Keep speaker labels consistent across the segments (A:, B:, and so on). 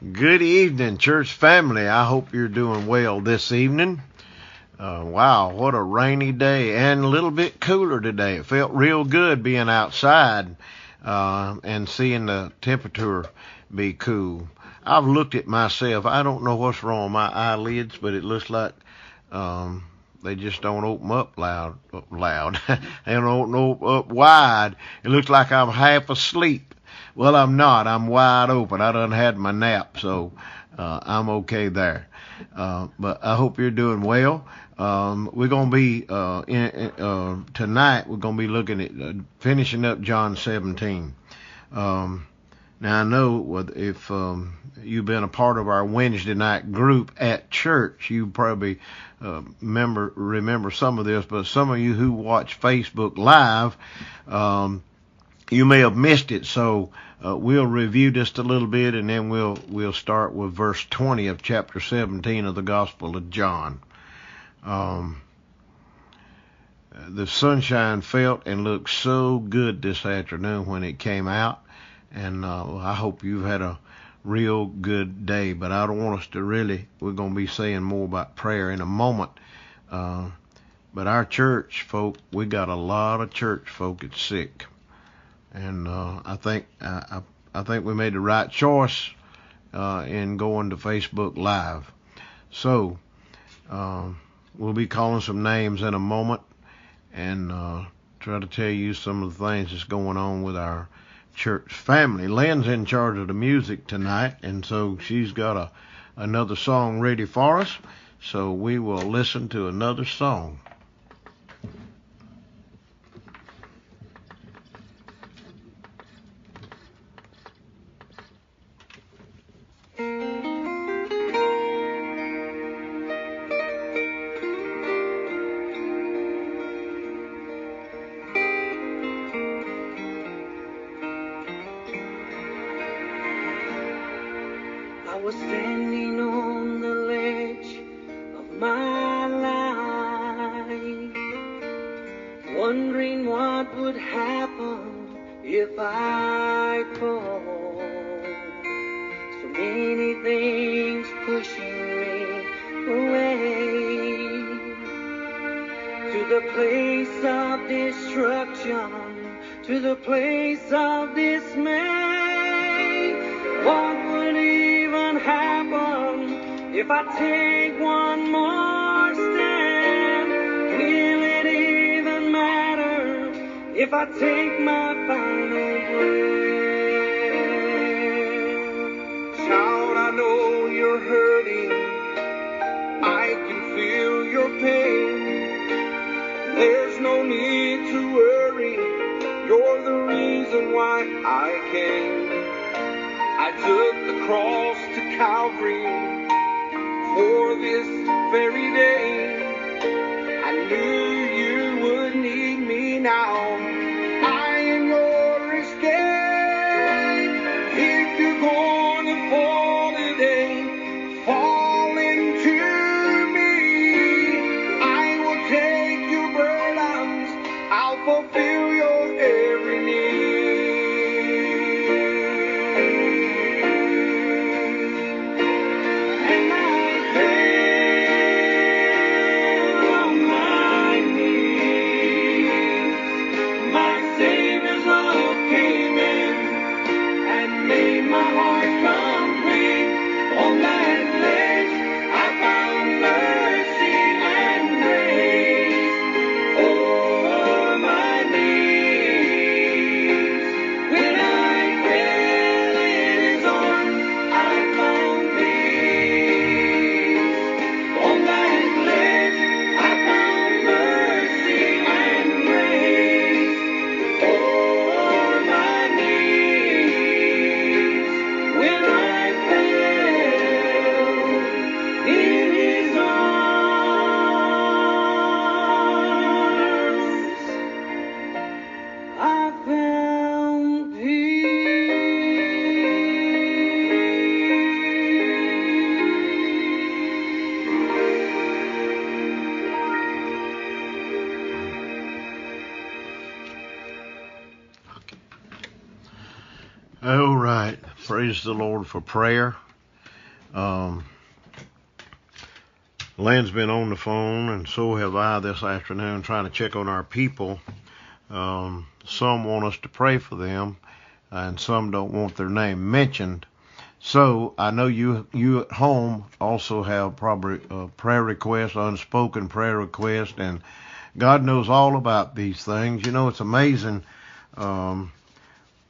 A: Good evening, church family. I hope you're doing well this evening. Uh, wow, what a rainy day and a little bit cooler today. It felt real good being outside uh, and seeing the temperature be cool. I've looked at myself. I don't know what's wrong with my eyelids, but it looks like um, they just don't open up loud. Loud. they don't open up wide. It looks like I'm half asleep. Well, I'm not. I'm wide open. I done had my nap, so uh, I'm okay there. Uh, but I hope you're doing well. Um, we're gonna be uh, in, uh, tonight. We're gonna be looking at uh, finishing up John 17. Um, now I know if um, you've been a part of our Wednesday night group at church, you probably uh, remember remember some of this. But some of you who watch Facebook Live, um, you may have missed it. So uh, we'll review just a little bit, and then we'll we'll start with verse 20 of chapter 17 of the Gospel of John. Um, the sunshine felt and looked so good this afternoon when it came out, and uh, I hope you've had a real good day. But I don't want us to really. We're going to be saying more about prayer in a moment. Uh, but our church folk, we got a lot of church folk that's sick and uh, I think I, I think we made the right choice uh, in going to Facebook Live. So uh, we'll be calling some names in a moment and uh, try to tell you some of the things that's going on with our church family. Lynn's in charge of the music tonight, and so she's got a another song ready for us. So we will listen to another song. king. Praise the Lord for prayer. Um, Lynn's been on the phone, and so have I this afternoon, trying to check on our people. Um, some want us to pray for them, and some don't want their name mentioned. So I know you you at home also have probably a prayer request, unspoken prayer request, and God knows all about these things. You know, it's amazing um,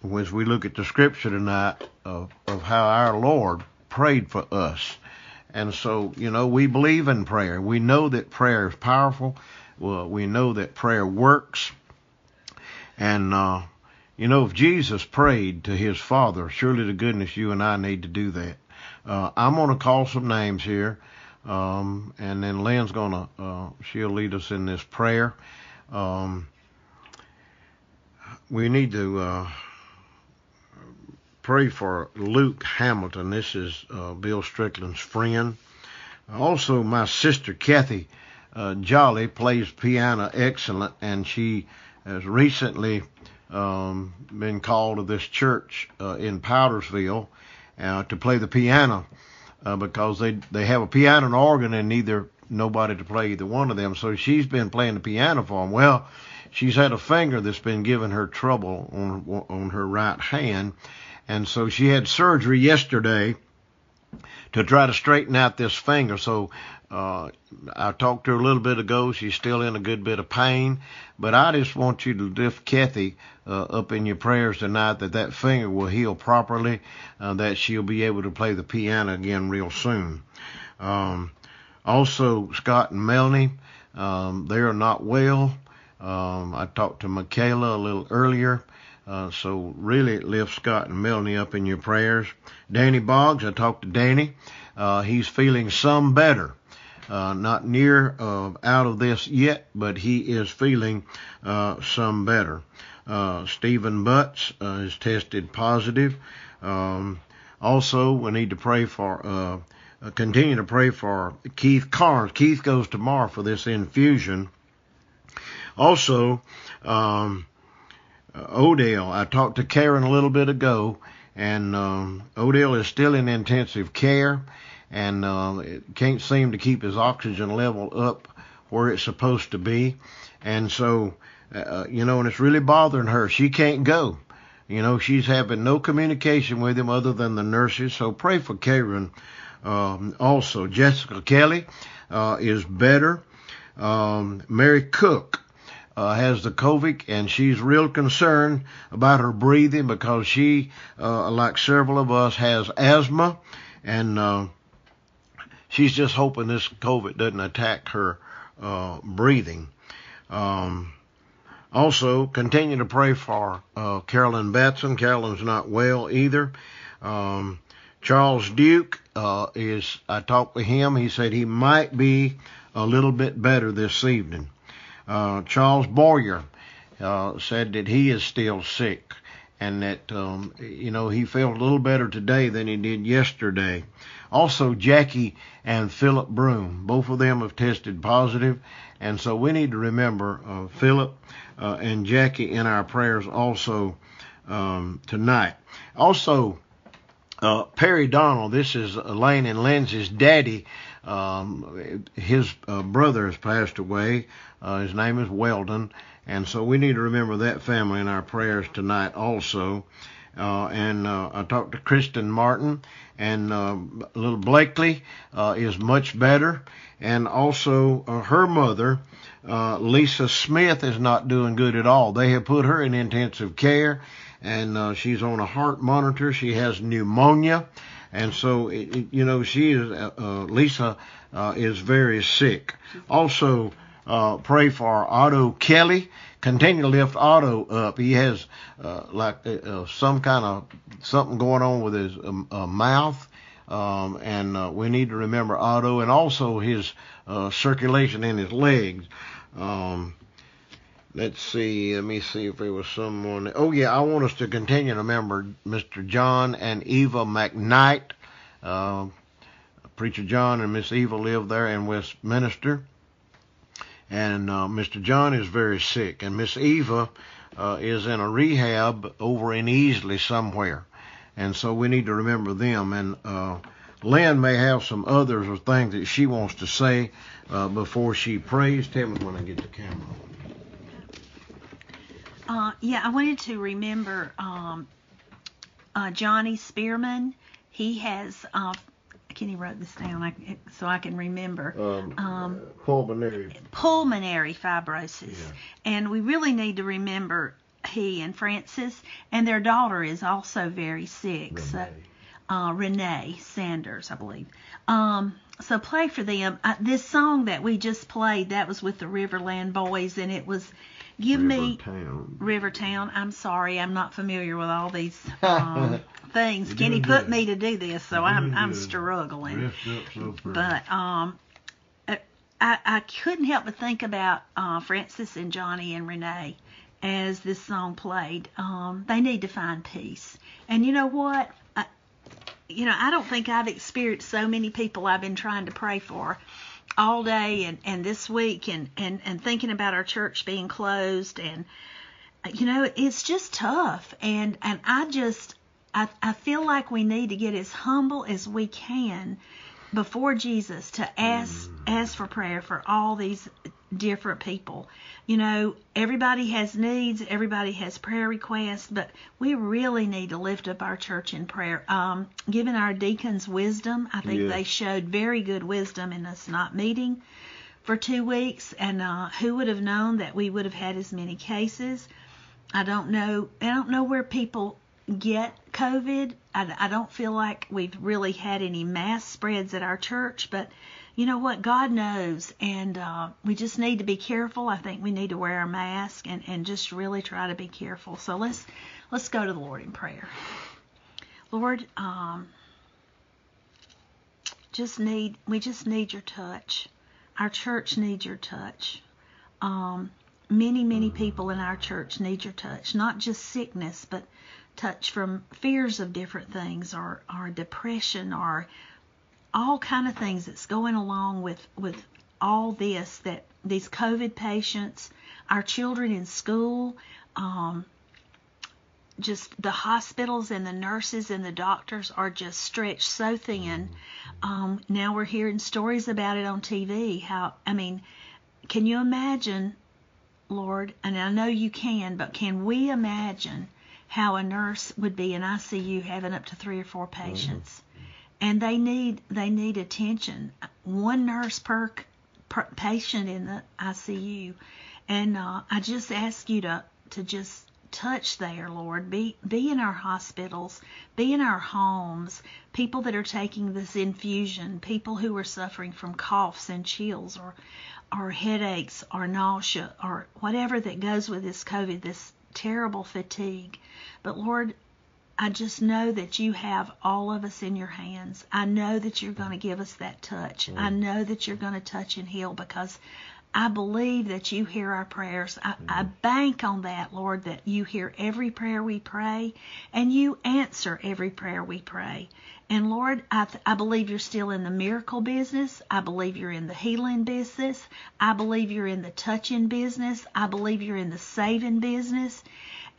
A: as we look at the scripture tonight of, of how our Lord prayed for us. And so, you know, we believe in prayer. We know that prayer is powerful. Well, we know that prayer works. And, uh, you know, if Jesus prayed to his Father, surely to goodness you and I need to do that. Uh, I'm going to call some names here. Um, and then Lynn's going to, uh, she'll lead us in this prayer. Um, we need to, uh, pray for Luke Hamilton. This is uh, Bill Strickland's friend. Also, my sister Kathy uh, Jolly plays piano excellent, and she has recently um, been called to this church uh, in Powdersville uh, to play the piano uh, because they they have a piano and organ and neither nobody to play either one of them. So she's been playing the piano for them. Well, she's had a finger that's been giving her trouble on on her right hand and so she had surgery yesterday to try to straighten out this finger. So uh, I talked to her a little bit ago. She's still in a good bit of pain, but I just want you to lift Kathy uh, up in your prayers tonight that that finger will heal properly, uh, that she'll be able to play the piano again real soon. Um, also, Scott and Melanie, um, they are not well. Um, I talked to Michaela a little earlier. Uh, so really lift Scott and Melanie up in your prayers. Danny Boggs, I talked to Danny. Uh, he's feeling some better. Uh, not near uh, out of this yet, but he is feeling uh, some better. Uh, Stephen Butts uh, is tested positive. Um, also, we need to pray for, continue to pray for Keith Carnes. Keith goes tomorrow for this infusion. Also, um, uh, Odell. I talked to Karen a little bit ago, and um, Odell is still in intensive care, and uh, can't seem to keep his oxygen level up where it's supposed to be, and so uh, uh, you know, and it's really bothering her. She can't go. You know, she's having no communication with him other than the nurses. So pray for Karen. Um, also, Jessica Kelly uh, is better. Um, Mary Cook uh, has the COVID, and she's real concerned about her breathing because she, uh, like several of us, has asthma, and uh, she's just hoping this COVID doesn't attack her uh, breathing. Um, also, continue to pray for uh, Carolyn Batson. Carolyn's not well either. Um, Charles Duke uh, is. I talked with him. He said he might be a little bit better this evening. Uh, Charles Boyer uh, said that he is still sick and that um, you know he felt a little better today than he did yesterday. Also, Jackie and Philip Broom, both of them have tested positive, and so we need to remember uh, Philip uh, and Jackie in our prayers also um, tonight. Also, uh, Perry Donald, this is Elaine and Lindsay's daddy. Um, his uh, brother has passed away. Uh, his name is Weldon, and so we need to remember that family in our prayers tonight also. Uh, and uh, I talked to Kristen Martin, and uh, little Blakely uh, is much better, and also uh, her mother, uh, Lisa Smith, is not doing good at all. They have put her in intensive care, and she's on a heart monitor. She has pneumonia, and so it, it, you know she is uh, uh, Lisa uh, is very sick. Also, uh, pray for Otto Kelly. Continue to lift Otto up. He has uh, like uh, some kind of something going on with his um, mouth. Um, and we need to remember Otto and also his uh, circulation in his legs. Um, let's see. Let me see if there was someone. Oh yeah, I want us to continue to remember Mr. John and Eva McKnight. Uh, Preacher John and Miss Eva live there in Westminster, and uh, Mr. John is very sick, and Miss Eva uh, is in a rehab over in Easley somewhere, and so we need to remember them. And uh, Lynn may have some others or things that she wants to say uh, before she prays. Tell me when I get the camera
B: on. Uh, yeah, I wanted to remember um, uh, Johnny Spearman. He has uh, Kenny wrote this down I, so I can remember.
A: Um, um, pulmonary.
B: Pulmonary fibrosis.
A: Yeah.
B: And we really need to remember he and Francis and their daughter is also very sick.
A: Renee.
B: So, uh, Renee Sanders, I believe. Um, so play for them. Uh, this song that we just played, that was with the Riverland Boys, and it was Give
A: Rivertown.
B: me Rivertown. I'm sorry, I'm not familiar with all these um, things. Kenny put
A: good.
B: me to do this, so
A: You're
B: I'm I'm
A: good.
B: struggling.
A: So.
B: But um, I I couldn't help but think about uh, Francis and Johnny and Renee as this song played. Um, they need to find peace, and you know what? I, you know, I don't think I've experienced so many people I've been trying to pray for all day and, and this week and, and, and thinking about our church being closed and you know it's just tough. And and I just I, I feel like we need to get as humble as we can before Jesus to ask ask for prayer for all these different people. You know, everybody has needs, everybody has prayer requests, but we really need to lift up our church in prayer. Um, given our deacons wisdom, I think they showed very good wisdom in us not meeting for two weeks. And uh, who would have known that we would have had as many cases? I don't know. I don't know where people get COVID. I, I don't feel like we've really had any mass spreads at our church, but you know what? God knows, and uh, we just need to be careful. I think we need to wear a mask and, and just really try to be careful. So let's let's go to the Lord in prayer. Lord, um, just need we just need your touch. Our church needs your touch. Um, many many people in our church need your touch, not just sickness, but touch from fears of different things or or depression or all kind of things that's going along with with all this that these COVID patients, our children in school, um, just the hospitals and the nurses and the doctors are just stretched so thin. Um, now we're hearing stories about it on TV. How I mean, can you imagine, Lord? And I know you can, but can we imagine how a nurse would be in ICU having up to three or four patients? and they need they need attention. One nurse per, per patient in the ICU, and uh, I just ask you to to just touch there, Lord. Be be in our hospitals, be in our homes. People that are taking this infusion, people who are suffering from coughs and chills, or or headaches, or nausea, or whatever that goes with this COVID, this terrible fatigue. But Lord, I just know that you have all of us in your hands. I know that you're going to give us that touch. I mm. know that you're going to touch and heal because I believe that you hear our prayers. I, I mm-hmm. bank on that, Lord, that you hear every prayer we pray and you answer every prayer we pray. And Lord, I, th- I believe you're still in the miracle business. I believe you're in the healing business. I believe you're in the touching business. I believe you're in the saving business.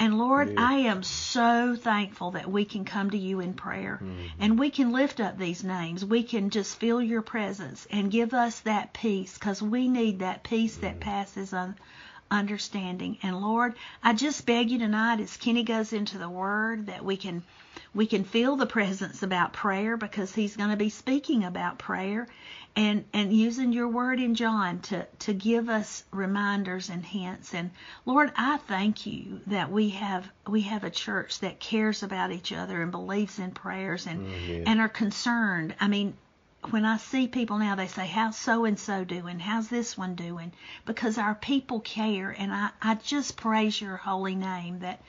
B: And Lord,
A: Yeah.
B: I am so thankful that we can come to you in prayer mm-hmm. and we can lift up these names. We can just feel your presence and give us that peace because we need that peace that mm-hmm. passes un- understanding. And Lord, I just beg you tonight as Kenny goes into the word that we can we can feel the presence about prayer because he's going to be speaking about prayer and and using your word in John to to give us reminders and hints and Lord I thank you that we have we have a church that cares about each other and believes in prayers and
A: Mm,
B: and are concerned I mean when I see people now, they say, How's so and so doing? How's this one doing? Because our people care, and I, I just praise your holy name that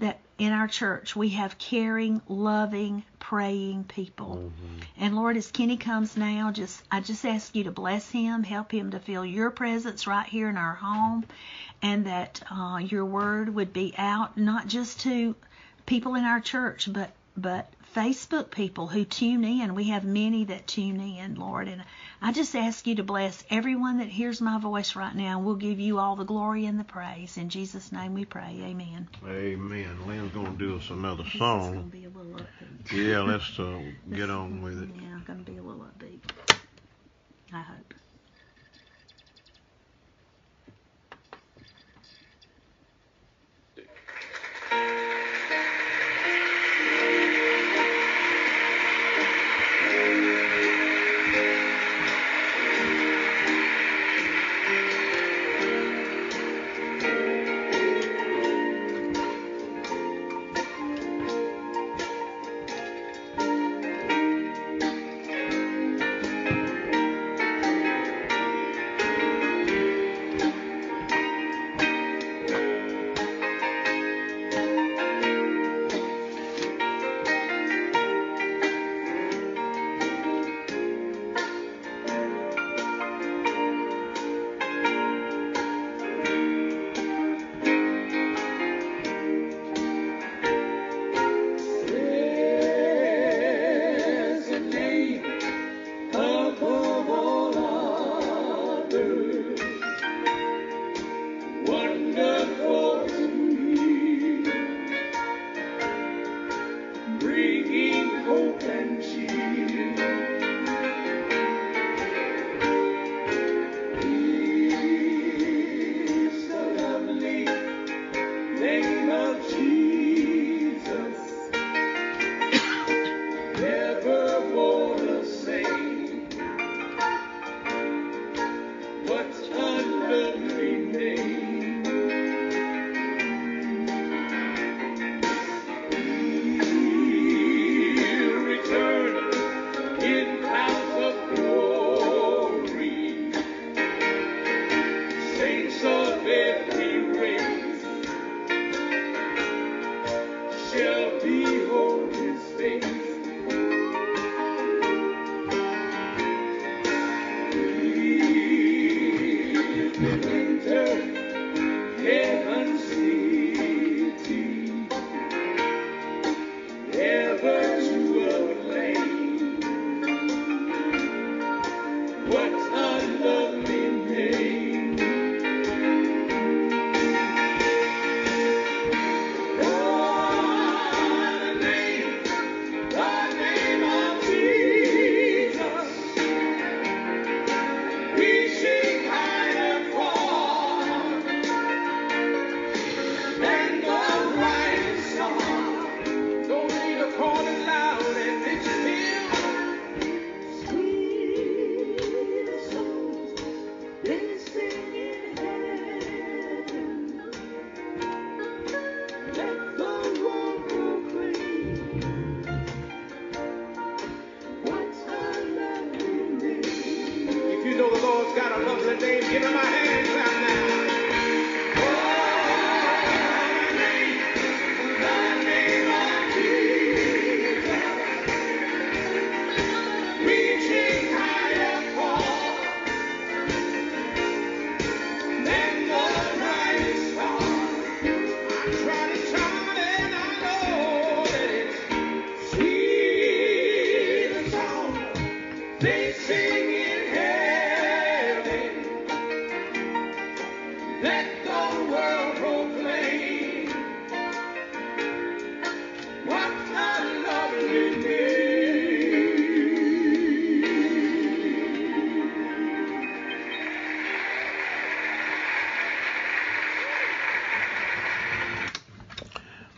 B: that in our church we have caring, loving, praying people. And Lord, as Kenny comes now, just I just ask you to bless him, help him to feel your presence right here in our home, and that uh, your word would be out not just to people in our church, but
C: but Facebook people who tune in. We have many that tune in, Lord. And I just ask you to bless everyone that hears my voice right now. We'll give you all the glory and the praise. In Jesus' name we pray. Amen.
A: Amen. Lynn's going to do us another song.
C: gonna be a little upbeat.
A: Yeah, let's uh, get on with it.
C: Yeah, going to be a little upbeat. I hope.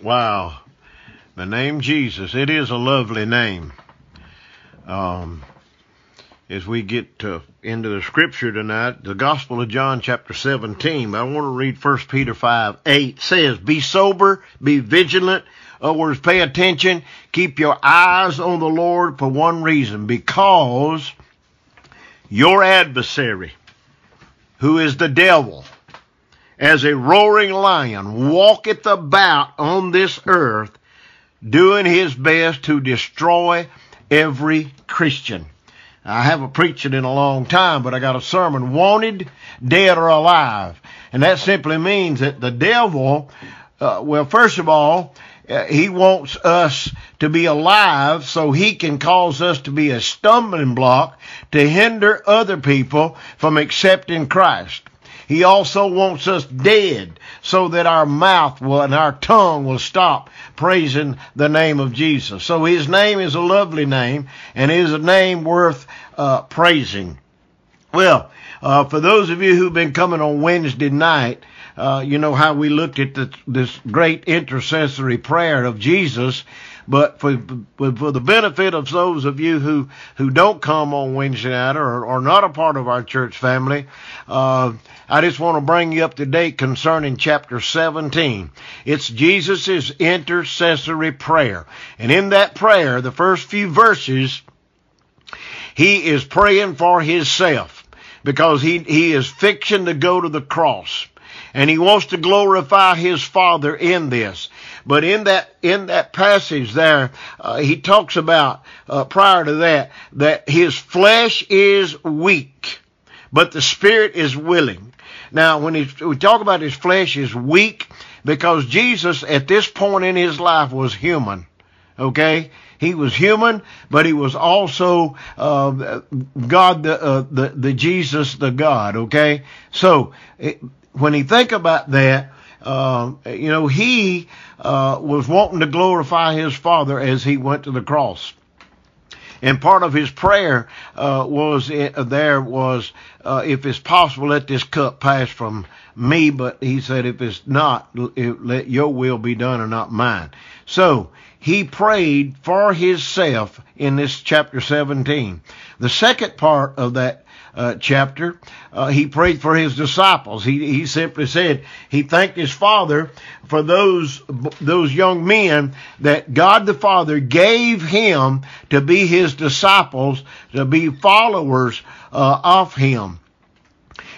A: Wow. The name Jesus, it is a lovely name. Um, as we get to, into the scripture tonight, the Gospel of John chapter 17, I want to read 1 Peter 5, 8 says, Be sober, be vigilant, other words, pay attention, keep your eyes on the Lord for one reason, because your adversary, who is the devil, as a roaring lion, walketh about on this earth, doing his best to destroy every Christian. I haven't preached it in a long time, but I got a sermon, wanted, dead or alive. And that simply means that the devil, uh, well, first of all, uh, he wants us to be alive so he can cause us to be a stumbling block to hinder other people from accepting Christ. He also wants us dead so that our mouth will and our tongue will stop praising the name of Jesus. So his name is a lovely name and is a name worth uh, praising. Well, uh, for those of you who've been coming on Wednesday night, uh, you know how we looked at the, this great intercessory prayer of Jesus. But for, for the benefit of those of you who, who don't come on Wednesday night or are not a part of our church family, uh, I just want to bring you up to date concerning chapter 17. It's Jesus' intercessory prayer. And in that prayer, the first few verses, he is praying for himself because he, he is fixing to go to the cross and he wants to glorify his father in this but in that in that passage there uh, he talks about uh, prior to that that his flesh is weak but the spirit is willing now when he, we talk about his flesh is weak because jesus at this point in his life was human okay he was human, but he was also uh, God, the, uh, the the Jesus, the God. Okay, so it, when he think about that, uh, you know, he uh, was wanting to glorify his Father as he went to the cross. And part of his prayer uh, was uh, there was, uh, if it's possible, let this cup pass from me. But he said, if it's not, let your will be done and not mine. So he prayed for himself in this chapter 17. The second part of that uh, chapter, uh, he prayed for his disciples. He, he simply said he thanked his father for those, those young men that God the Father gave him to be his disciples, to be followers uh, of him.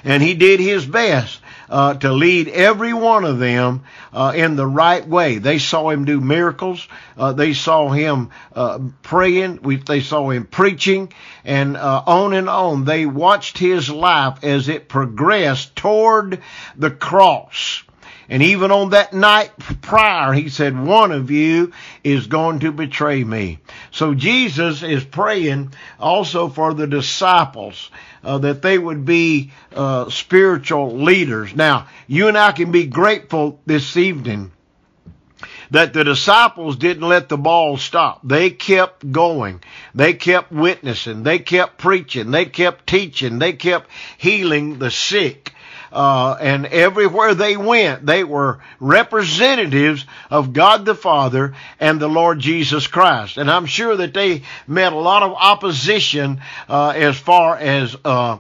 A: And he did his best uh, to lead every one of them uh, in the right way. They saw him do miracles. Uh, they saw him uh, praying. We, they saw him preaching, and uh, on and on. They watched his life as it progressed toward the cross. And even on that night prior, he said, one of you is going to betray me. So Jesus is praying also for the disciples uh, that they would be uh, spiritual leaders. Now, you and I can be grateful this evening that the disciples didn't let the ball stop. They kept going. They kept witnessing. They kept preaching. They kept teaching. They kept healing the sick uh, and everywhere they went, they were representatives of God the Father and the Lord Jesus Christ. And I'm sure that they met a lot of opposition uh, as far as uh,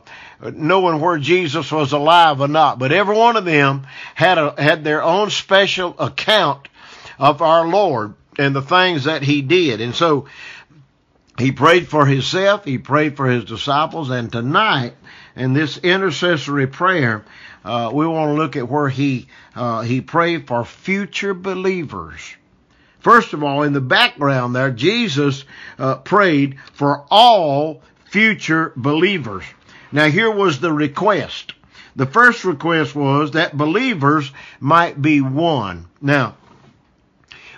A: knowing where Jesus was alive or not. But every one of them had a, had their own special account of our Lord and the things that He did. And so he prayed for himself, he prayed for his disciples, and tonight in this intercessory prayer, uh, we want to look at where he uh, he prayed for future believers. First of all, in the background there, Jesus uh, prayed for all future believers. Now, here was the request. The first request was that believers might be one. Now,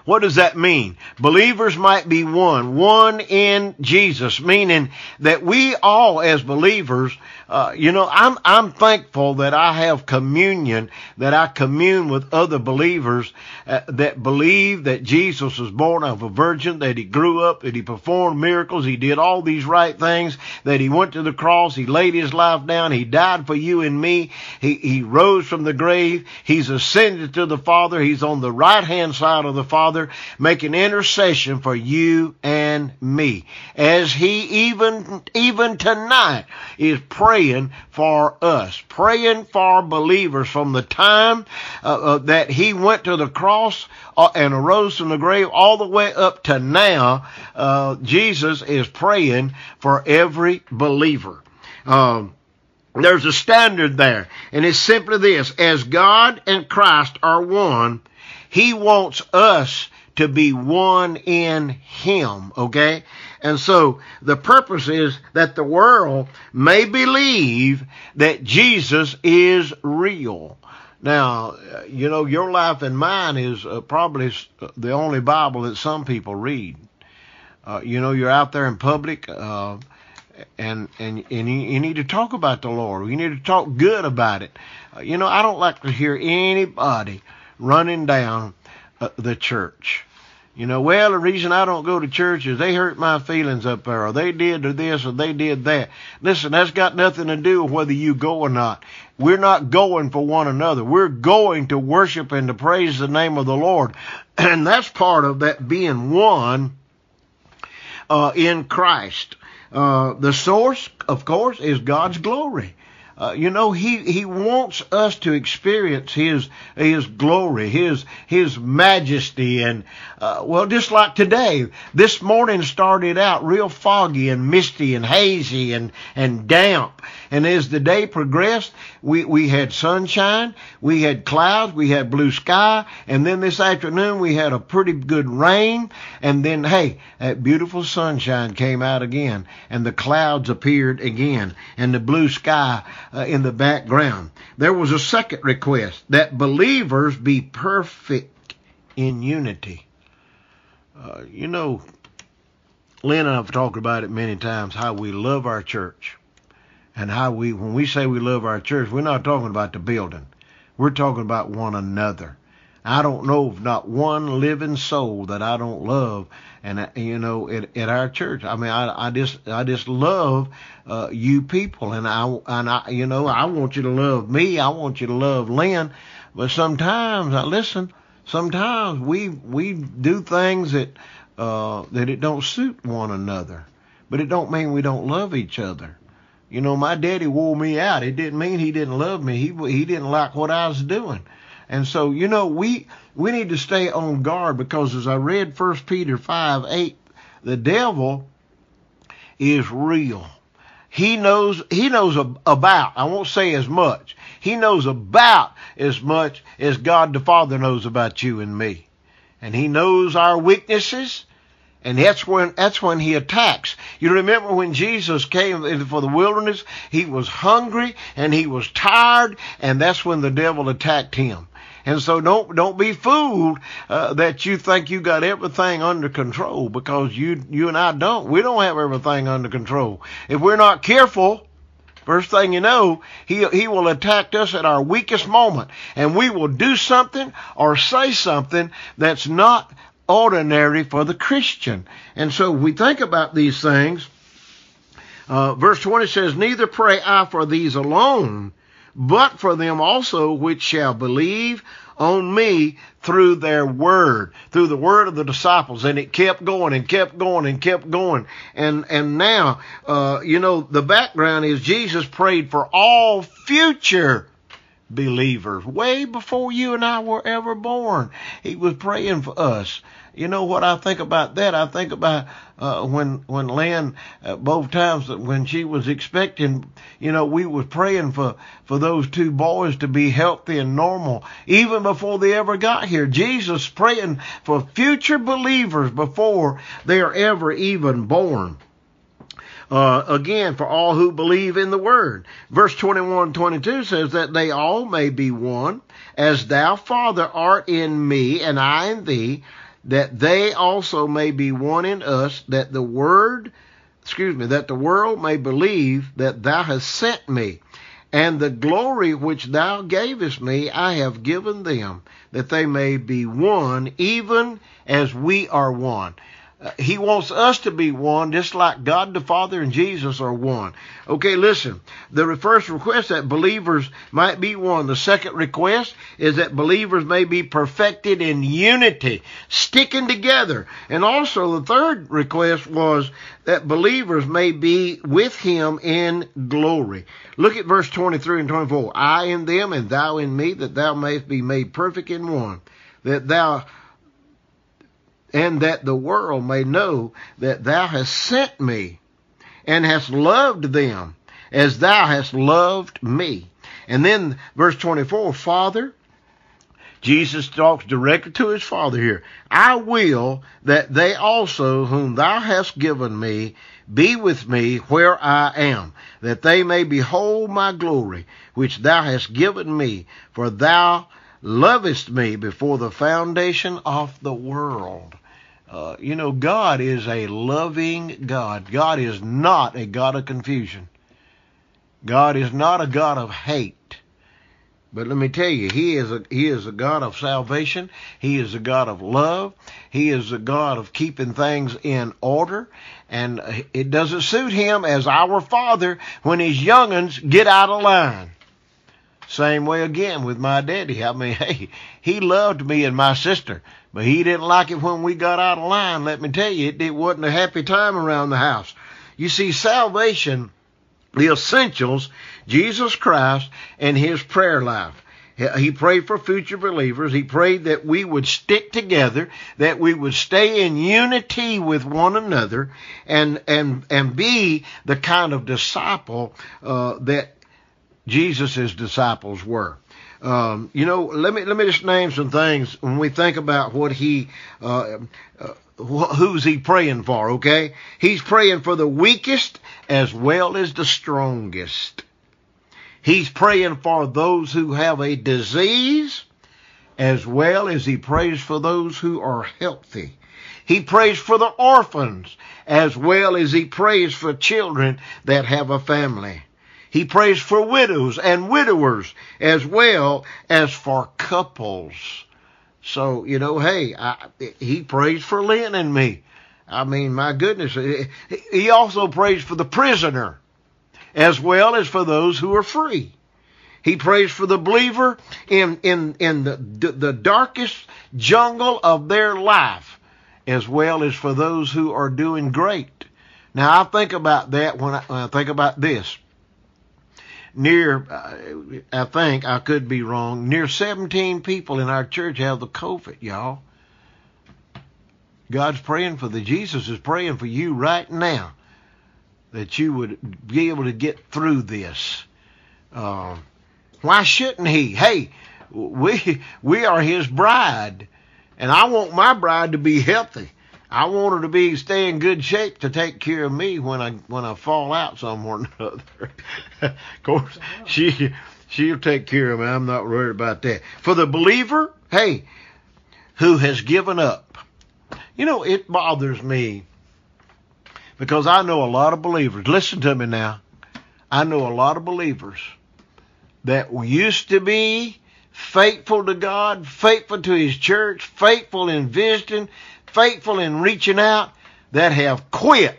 A: what does that mean? Believers might be one, one in Jesus, meaning that we all as believers, uh, you know, I'm, I'm thankful that I have communion, that I commune with other believers uh, that believe that Jesus was born of a virgin, that he grew up, that he performed miracles, he did all these right things, that he went to the cross, he laid his life down, he died for you and me, he, he rose from the grave, he's ascended to the Father, he's on the right hand side of the Father, Father making intercession for you and me. As He even, even tonight is praying for us, praying for believers from the time uh, uh, that He went to the cross uh, and arose from the grave all the way up to now, uh, Jesus is praying for every believer. Um, there's a standard there, and it's simply this: as God and Christ are one, he wants us to be one in Him, okay? And so the purpose is that the world may believe that Jesus is real. Now, uh, you know, your life and mine is uh, probably uh, the only Bible that some people read. Uh, you know, you're out there in public, uh, and and and you, you need to talk about the Lord. You need to talk good about it. Uh, you know, I don't like to hear anybody running down uh, the church. You know, well, the reason I don't go to church is they hurt my feelings up there, or they did this, or they did that. Listen, that's got nothing to do with whether you go or not. We're not going for one another. We're going to worship and to praise the name of the Lord. And that's part of that being one uh, in Christ. Uh, the source, of course, is God's glory. Uh, you know, he, he wants us to experience his, his glory, his, his majesty. And, uh, well, just like today, this morning started out real foggy and misty and hazy and, and damp. And as the day progressed, we, we had sunshine, we had clouds, we had blue sky, and then this afternoon we had a pretty good rain, and then, hey, that beautiful sunshine came out again, and the clouds appeared again, and the blue sky uh, in the background. There was a second request that believers be perfect in unity. Uh, you know, Lynn and I have talked about it many times how we love our church and how we, when we say we love our church, we're not talking about the building. We're talking about one another. I don't know of not one living soul that I don't love, and you know, at, at our church. I mean, I, I just, I just love uh, you people, and I, and I, you know, I want you to love me. I want you to love Lynn, but sometimes, I listen. Sometimes we we do things that uh, that it don't suit one another, but it don't mean we don't love each other. You know, my daddy wore me out. It didn't mean he didn't love me. He he didn't like what I was doing. And so, you know, we we need to stay on guard because as I read First Peter five eight, the devil is real. He knows he knows about. I won't say as much. He knows about as much as God the Father knows about you and me, and he knows our weaknesses. And that's when that's when he attacks. You remember when Jesus came for the wilderness, he was hungry and he was tired, and that's when the devil attacked him. And so don't don't be fooled uh, that you think you got everything under control because you you and I don't. We don't have everything under control. If we're not careful, first thing you know, he he will attack us at our weakest moment, and we will do something or say something that's not ordinary for the Christian. And so we think about these things. Uh, verse 20 says, Neither pray I for these alone, but for them also which shall believe on me through their word, through the word of the disciples. And it kept going and kept going and kept going. And, and now, uh, you know, the background is Jesus prayed for all future believers way before you and I were ever born. He was praying for us. You know what I think about that? I think about uh, when when Lynn uh, both times when she was expecting, you know, we was praying for for those two boys to be healthy and normal even before they ever got here. Jesus praying for future believers before they are ever even born. Uh, again, for all who believe in the word. Verse 21 22 says that they all may be one, as thou, Father, art in me, and I in thee, that they also may be one in us, that the word, excuse me, that the world may believe that thou hast sent me. And the glory which thou gavest me, I have given them, that they may be one, even as we are one. He wants us to be one, just like God the Father and Jesus are one. Okay, listen. The first request that believers might be one. The second request is that believers may be perfected in unity, sticking together. And also the third request was that believers may be with him in glory. Look at verse 23 and 24. I in them and thou in me, that thou mayest be made perfect in one. That thou and that the world may know that thou hast sent me and hast loved them as thou hast loved me. And then verse 24, Father, Jesus talks directly to his Father here. I will that they also, whom thou hast given me, be with me where I am, that they may behold my glory, which thou hast given me, for thou lovest me before the foundation of the world. Uh, you know, God is a loving God. God is not a God of confusion. God is not a God of hate. But let me tell you, He is a He is a God of salvation. He is a God of love. He is a God of keeping things in order. And it doesn't suit Him as our Father when His young'uns get out of line. Same way again with my daddy. I mean, hey, he loved me and my sister, but he didn't like it when we got out of line. Let me tell you, it, it wasn't a happy time around the house. You see, salvation the essentials, Jesus Christ and his prayer life. He prayed for future believers. He prayed that we would stick together, that we would stay in unity with one another, and and and be the kind of disciple uh, that Jesus' disciples were. Um, you know, let me let me just name some things when we think about what he uh, uh, who's he praying for, okay? He's praying for the weakest as well as the strongest. He's praying for those who have a disease as well as he prays for those who are healthy. He prays for the orphans as well as he prays for children that have a family. He prays for widows and widowers as well as for couples. So, you know, hey, I, he prays for Lynn and me. I mean, my goodness. He also prays for the prisoner as well as for those who are free. He prays for the believer in, in, in the, the darkest jungle of their life as well as for those who are doing great. Now, I think about that when I, when I think about this near, uh, I think, I could be wrong, near 17 people in our church have the COVID, y'all. God's praying for the, Jesus is praying for you right now that you would be able to get through this. Uh, why shouldn't he? Hey, we, we are his bride, and I want my bride to be healthy. I want her to be stay in good shape to take care of me when I when I fall out somewhere or another. of course, she she'll take care of me. I'm not worried about that. For the believer, hey, who has given up. You know, it bothers me because I know a lot of believers. Listen to me now. I know a lot of believers that used to be faithful to God, faithful to His church, faithful in visiting, faithful in reaching out that have quit.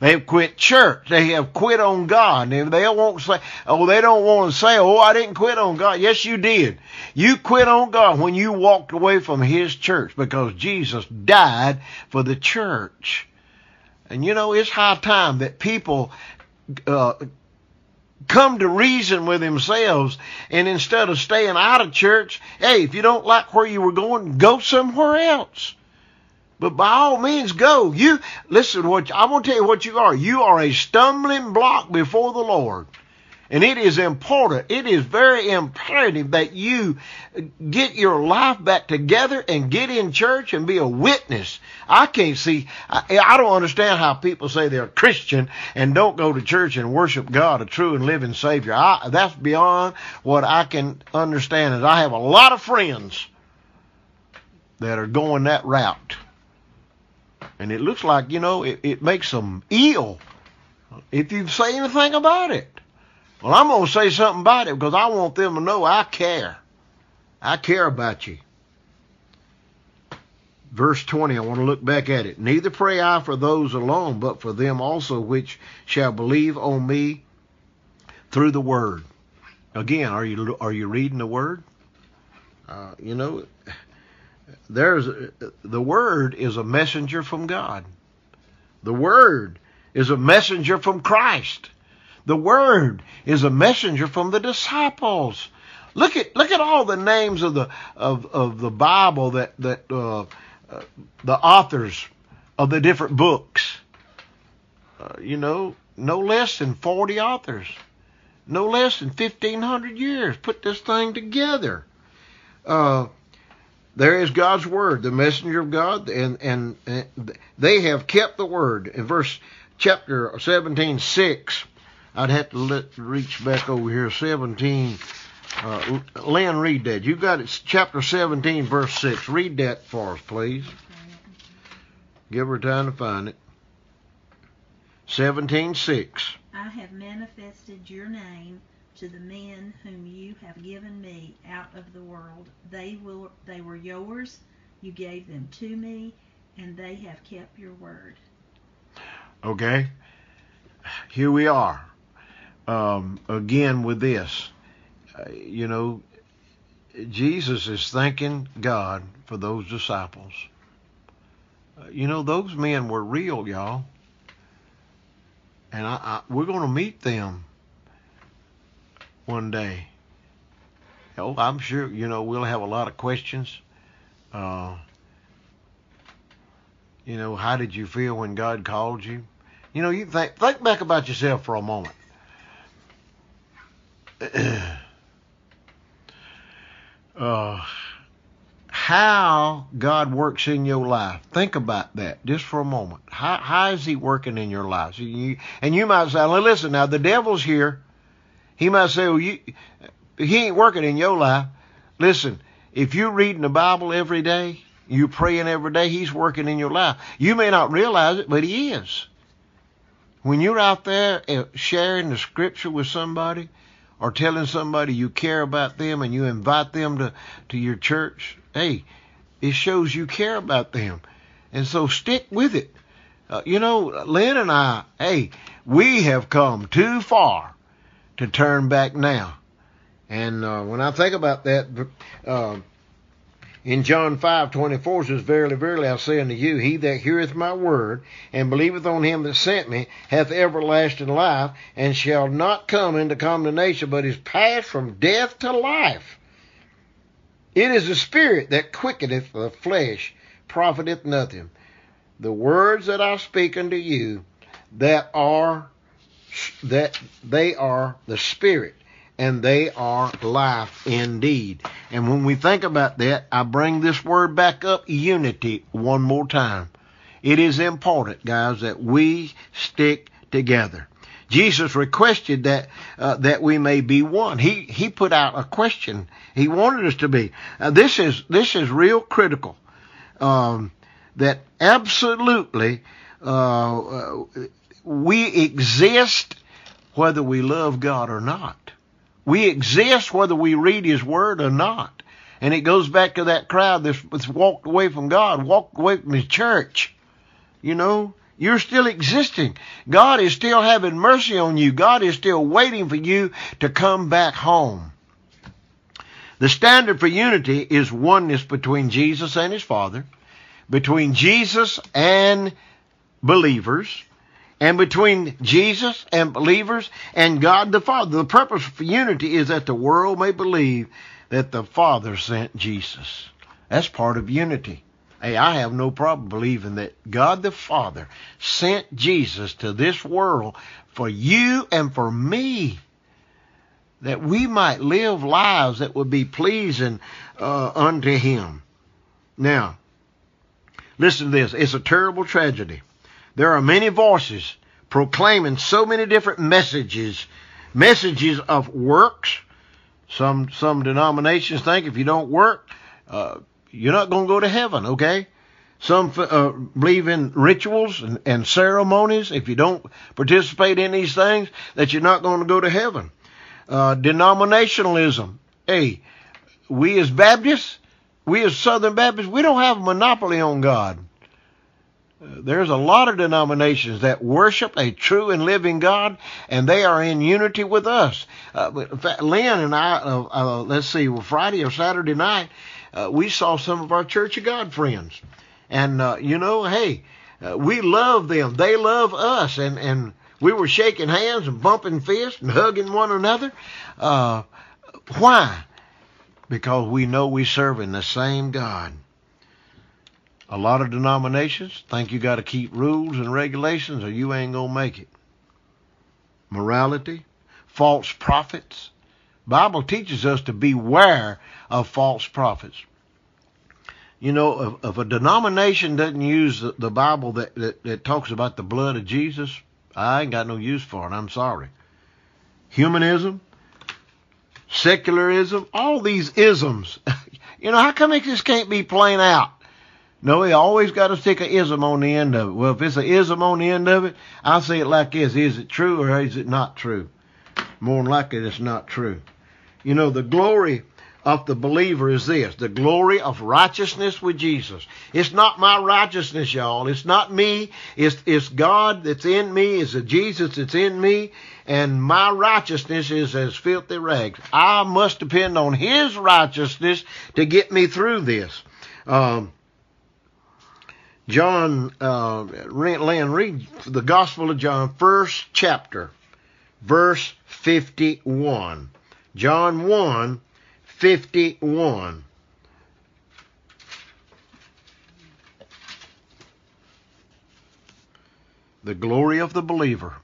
A: They have quit church. They have quit on God. They won't say, oh, they don't want to say, oh, I didn't quit on God. Yes, you did. You quit on God when you walked away from His church because Jesus died for the church. And you know, it's high time that people uh, come to reason with themselves and instead of staying out of church, hey, if you don't like where you were going, go somewhere else. But by all means, go. You listen. What I'm going to tell you what you are. You are a stumbling block before the Lord, and it is important. It is very imperative that you get your life back together and get in church and be a witness. I can't see. I, I don't understand how people say they're Christian and don't go to church and worship God, a true and living Savior. I, that's beyond what I can understand. Is I have a lot of friends that are going that route. And it looks like, you know, it, it makes them ill if you say anything about it. Well, I'm going to say something about it because I want them to know I care. I care about you. Verse 20, I want to look back at it. Neither pray I for those alone, but for them also which shall believe on me through the word. Again, are you are you reading the word? Uh, you know, there's the word is a messenger from God. The word is a messenger from Christ. The word is a messenger from the disciples. Look at look at all the names of the of, of the Bible that that uh, uh, the authors of the different books. Uh, you know, no less than forty authors, no less than fifteen hundred years put this thing together. Uh, there is God's word, the messenger of God, and, and, and they have kept the word. In verse chapter 17, 6. I'd have to let, reach back over here. 17. Uh, Lynn, read that. You got it. Chapter 17, verse 6. Read that for us, please. Give her time to find it. 17, 6.
B: I have manifested your name to the men whom you have given me out of the world. They will they were yours, you gave them to me, and they have kept your word.
A: Okay. Here we are. Um, again with this. Uh, you know, Jesus is thanking God for those disciples. Uh, you know, those men were real, y'all. And I, I, we're going to meet them one day. Oh, I'm sure, you know, we'll have a lot of questions. Uh, you know, how did you feel when God called you? You know, you think think back about yourself for a moment. uh, how God works in your life. Think about that just for a moment. How how is He working in your life? So you, and you might say, well, "Listen, now the devil's here." He might say, "Well, you, he ain't working in your life." Listen, if you're reading the Bible every day, you're praying every day, He's working in your life. You may not realize it, but He is. When you're out there uh, sharing the Scripture with somebody, or telling somebody you care about them and you invite them to, to your church, hey, it shows you care about them. And so stick with it. Uh, you know, Lynn and I, hey, we have come too far to turn back now. And uh, when I think about that, uh, in John five twenty four says, Verily, verily, I say unto you, he that heareth my word, and believeth on him that sent me, hath everlasting life, and shall not come into condemnation, but is passed from death to life. It is the Spirit that quickeneth the flesh, profiteth nothing. The words that I speak unto you, that are that they are the Spirit and they are life indeed. And when we think about that, I bring this word back up unity one more time. It is important, guys, that we stick together. Jesus requested that uh, that we may be one. He he put out a question. He wanted us to be. Uh, this is this is real critical. Um, that absolutely uh, uh we exist whether we love God or not. We exist whether we read His Word or not. And it goes back to that crowd that's, walked away from God, walked away from His church. You know, you're still existing. God is still having mercy on you. God is still waiting for you to come back home. The standard for unity is oneness between Jesus and His Father, between Jesus and believers, and between Jesus and believers and God the Father. The purpose for unity is that the world may believe that the Father sent Jesus. That's part of unity. Hey, I have no problem believing that God the Father sent Jesus to this world for you and for me. That we might live lives that would be pleasing uh, unto Him. Now, listen to this. It's a terrible tragedy there are many voices proclaiming so many different messages, messages of works. Some some denominations think if you don't work, uh, you're not going to go to heaven. Okay. Some uh, believe in rituals and, and ceremonies. If you don't participate in these things, that you're not going to go to heaven. Uh, denominationalism. Hey, we as Baptists, we as Southern Baptists, we don't have a monopoly on God there's a lot of denominations that worship a true and living God, and they are in unity with us. Uh, Lynn and I, uh, uh, let's see, Friday or Saturday night, uh, we saw some of our Church of God friends, and uh, you know, hey, uh, we love them. They love us, and and we were shaking hands and bumping fists and hugging one another. why? Because we know we serve in the same God. A lot of denominations think you got to keep rules and regulations or you ain't going to make it. Morality, false prophets. Bible teaches us to beware of false prophets. You know, if, if a denomination doesn't use the, the Bible that, that, that talks about the blood of Jesus, I ain't got no use for it. I'm sorry. Humanism, secularism, all these isms. you know, how come it just can't be plain out? No, he always got to stick a ism on the end of it. Well, if it's a ism on the end of it, I'll say it like this. Is it true or is it not true? More than likely it's not true. You know, the glory of the believer is this the glory of righteousness with Jesus. It's not my righteousness, y'all. It's not me. It's, it's God that's in me. It's a Jesus that's in me. And my righteousness is as filthy rags. I must depend on His righteousness to get me through this. Um, John, uh, Lynn, read the Gospel of John, first chapter, verse 51. John 1, 51. The glory of the believer.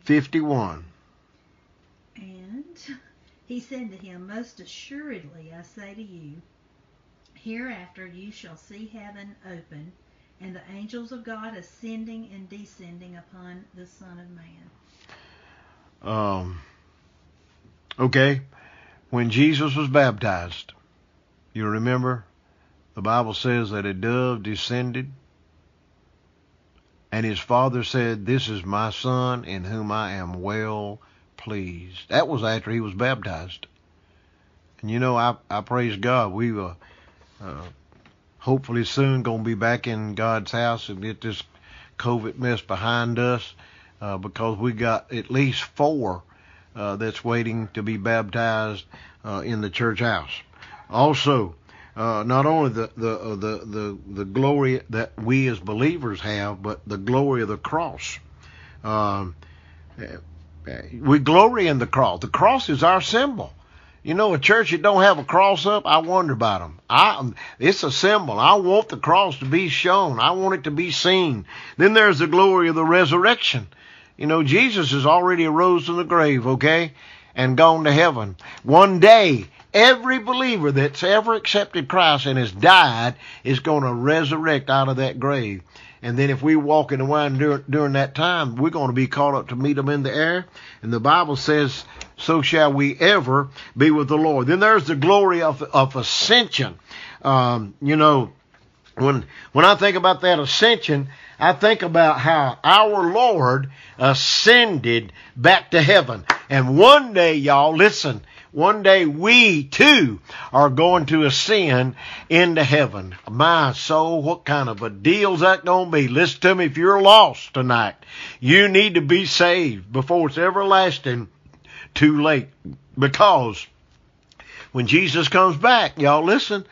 A: 51.
B: And he said to him, Most assuredly I say to you, hereafter you shall see heaven open, and the angels of God ascending and descending upon the Son of Man.
A: Um, okay, when Jesus was baptized, you remember the Bible says that a dove descended, and his father said, This is my son in whom I am well pleased. That was after he was baptized. And you know, I, I praise God. We uh, uh, hopefully soon going to be back in God's house and get this COVID mess behind us uh, because we got at least four uh, that's waiting to be baptized uh, in the church house. Also, uh, not only the the, uh, the the the glory that we as believers have, but the glory of the cross. Um, we glory in the cross. The cross is our symbol. You know, a church that don't have a cross up, I wonder about them. I, it's a symbol. I want the cross to be shown. I want it to be seen. Then there's the glory of the resurrection. You know, Jesus has already arose from the grave, okay, and gone to heaven. One day, every believer that's ever accepted Christ and has died is going to resurrect out of that grave. And then if we walk in the wine during, during that time, we're going to be caught up to meet them in the air. And the Bible says, so shall we ever be with the Lord. Then there's the glory of, of ascension. Um, you know, when, when I think about that ascension, I think about how our Lord ascended back to heaven. And one day, y'all, listen, one day we too are going to ascend into heaven. My soul, what kind of a deal's that going to be? Listen to me, if you're lost tonight, you need to be saved before it's everlasting too late. Because when Jesus comes back, y'all listen,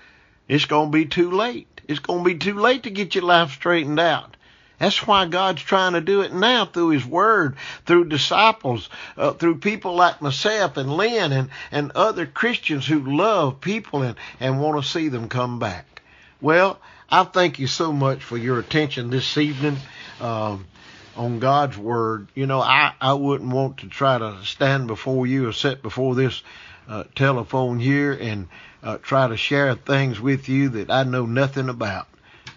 A: it's going to be too late. It's going to be too late to get your life straightened out. That's why God's trying to do it now through His Word, through disciples, uh, through people like myself and Lynn and, and other Christians who love people and, and want to see them come back. Well, I thank you so much for your attention this evening um, on God's Word. You know, I, I wouldn't want to try to stand before you or sit before this uh, telephone here and uh, try to share things with you that I know nothing about.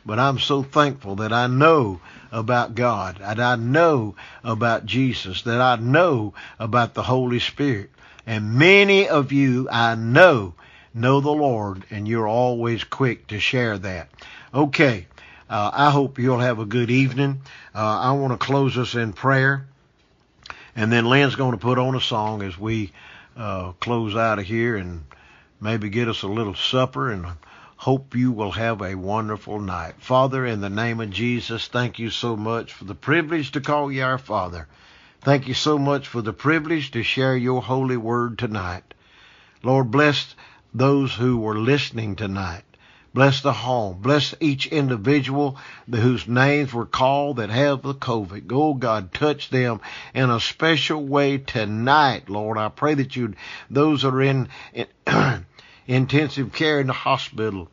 A: But I'm so thankful that I know about God, that I know about Jesus, that I know about the Holy Spirit. And many of you I know know the Lord, and you're always quick to share that. Okay, uh, I hope you'll have a good evening. Uh, I want to close us in prayer, and then Lynn's going to put on a song as we uh, close out of here and maybe get us a little supper and Hope you will have a wonderful night. Father, in the name of Jesus, thank you so much for the privilege to call you our Father. Thank you so much for the privilege to share your holy word tonight. Lord, bless those who were listening tonight. Bless the home. Bless each individual whose names were called that have the COVID. Oh God, touch them in a special way tonight, Lord. I pray that you, those that are in, in intensive care in the hospital,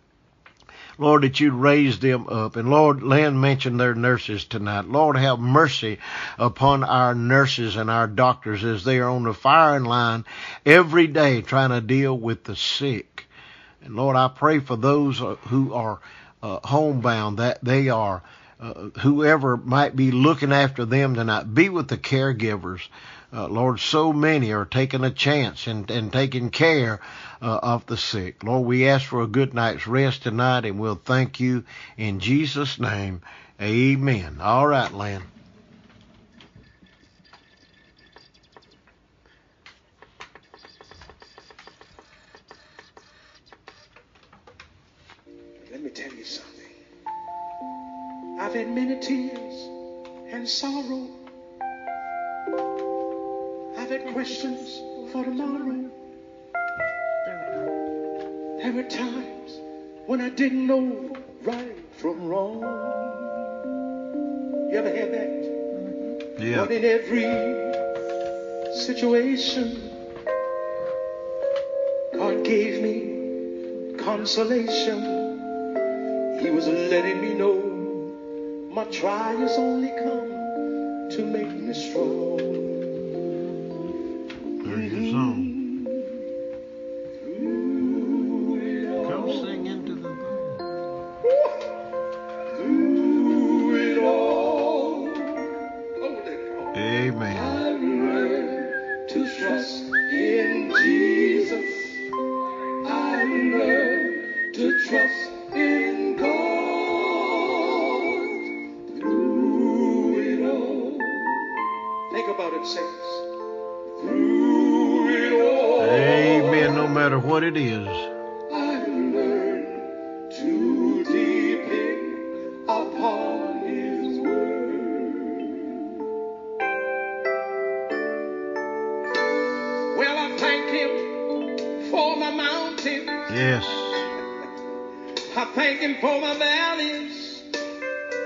A: Lord, that you'd raise them up. And Lord, Lynn mentioned their nurses tonight. Lord, have mercy upon our nurses and our doctors as they are on the firing line every day trying to deal with the sick. And Lord, I pray for those who are uh, homebound that they are
C: uh, whoever might be looking after them tonight. Be with the caregivers. Uh, Lord, so many are taking a chance and, and taking care uh, of the sick. Lord, we ask for a good night's rest tonight and we'll thank you in Jesus' name. Amen. All right, Lan.
D: Let me tell you something. I've had many tears and sorrow. I've had questions for tomorrow. There were times when I didn't know right from wrong. You ever had that?
C: Yeah.
D: But in every situation, God gave me consolation. He was letting me know my trials only come to make me strong.
C: There's your song.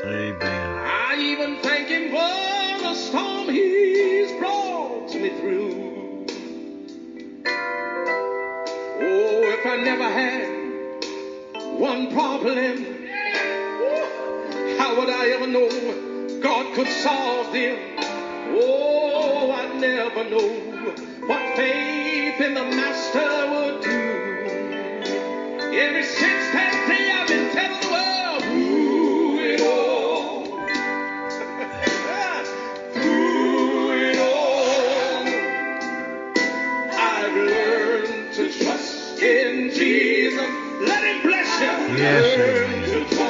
C: Amen.
D: I even thank Him for the storm He's brought me through. Oh, if I never had one problem, how would I ever know God could solve them? Oh, I never know what faith in the Master would do. Ever since that day, I've been telling
C: Yes, amen.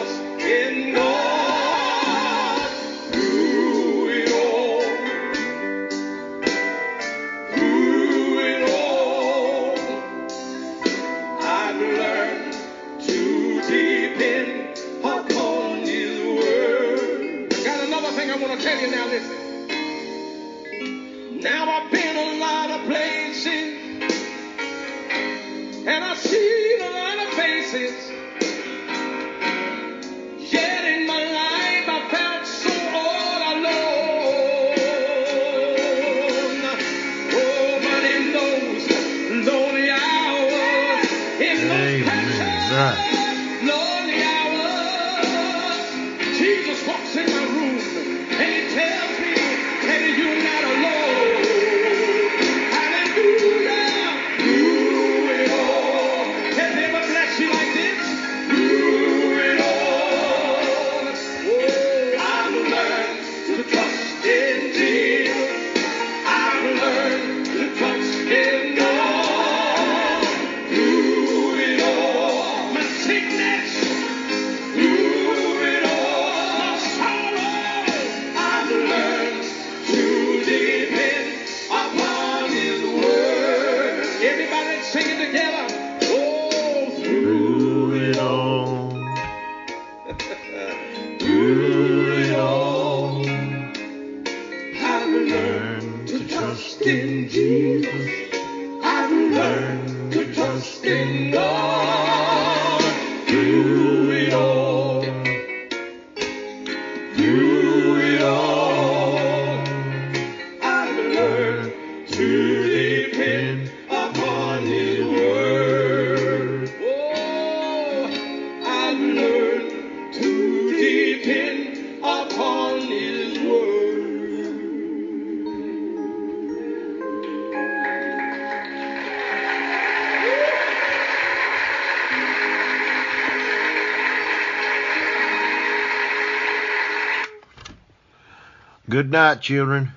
A: Good night, children.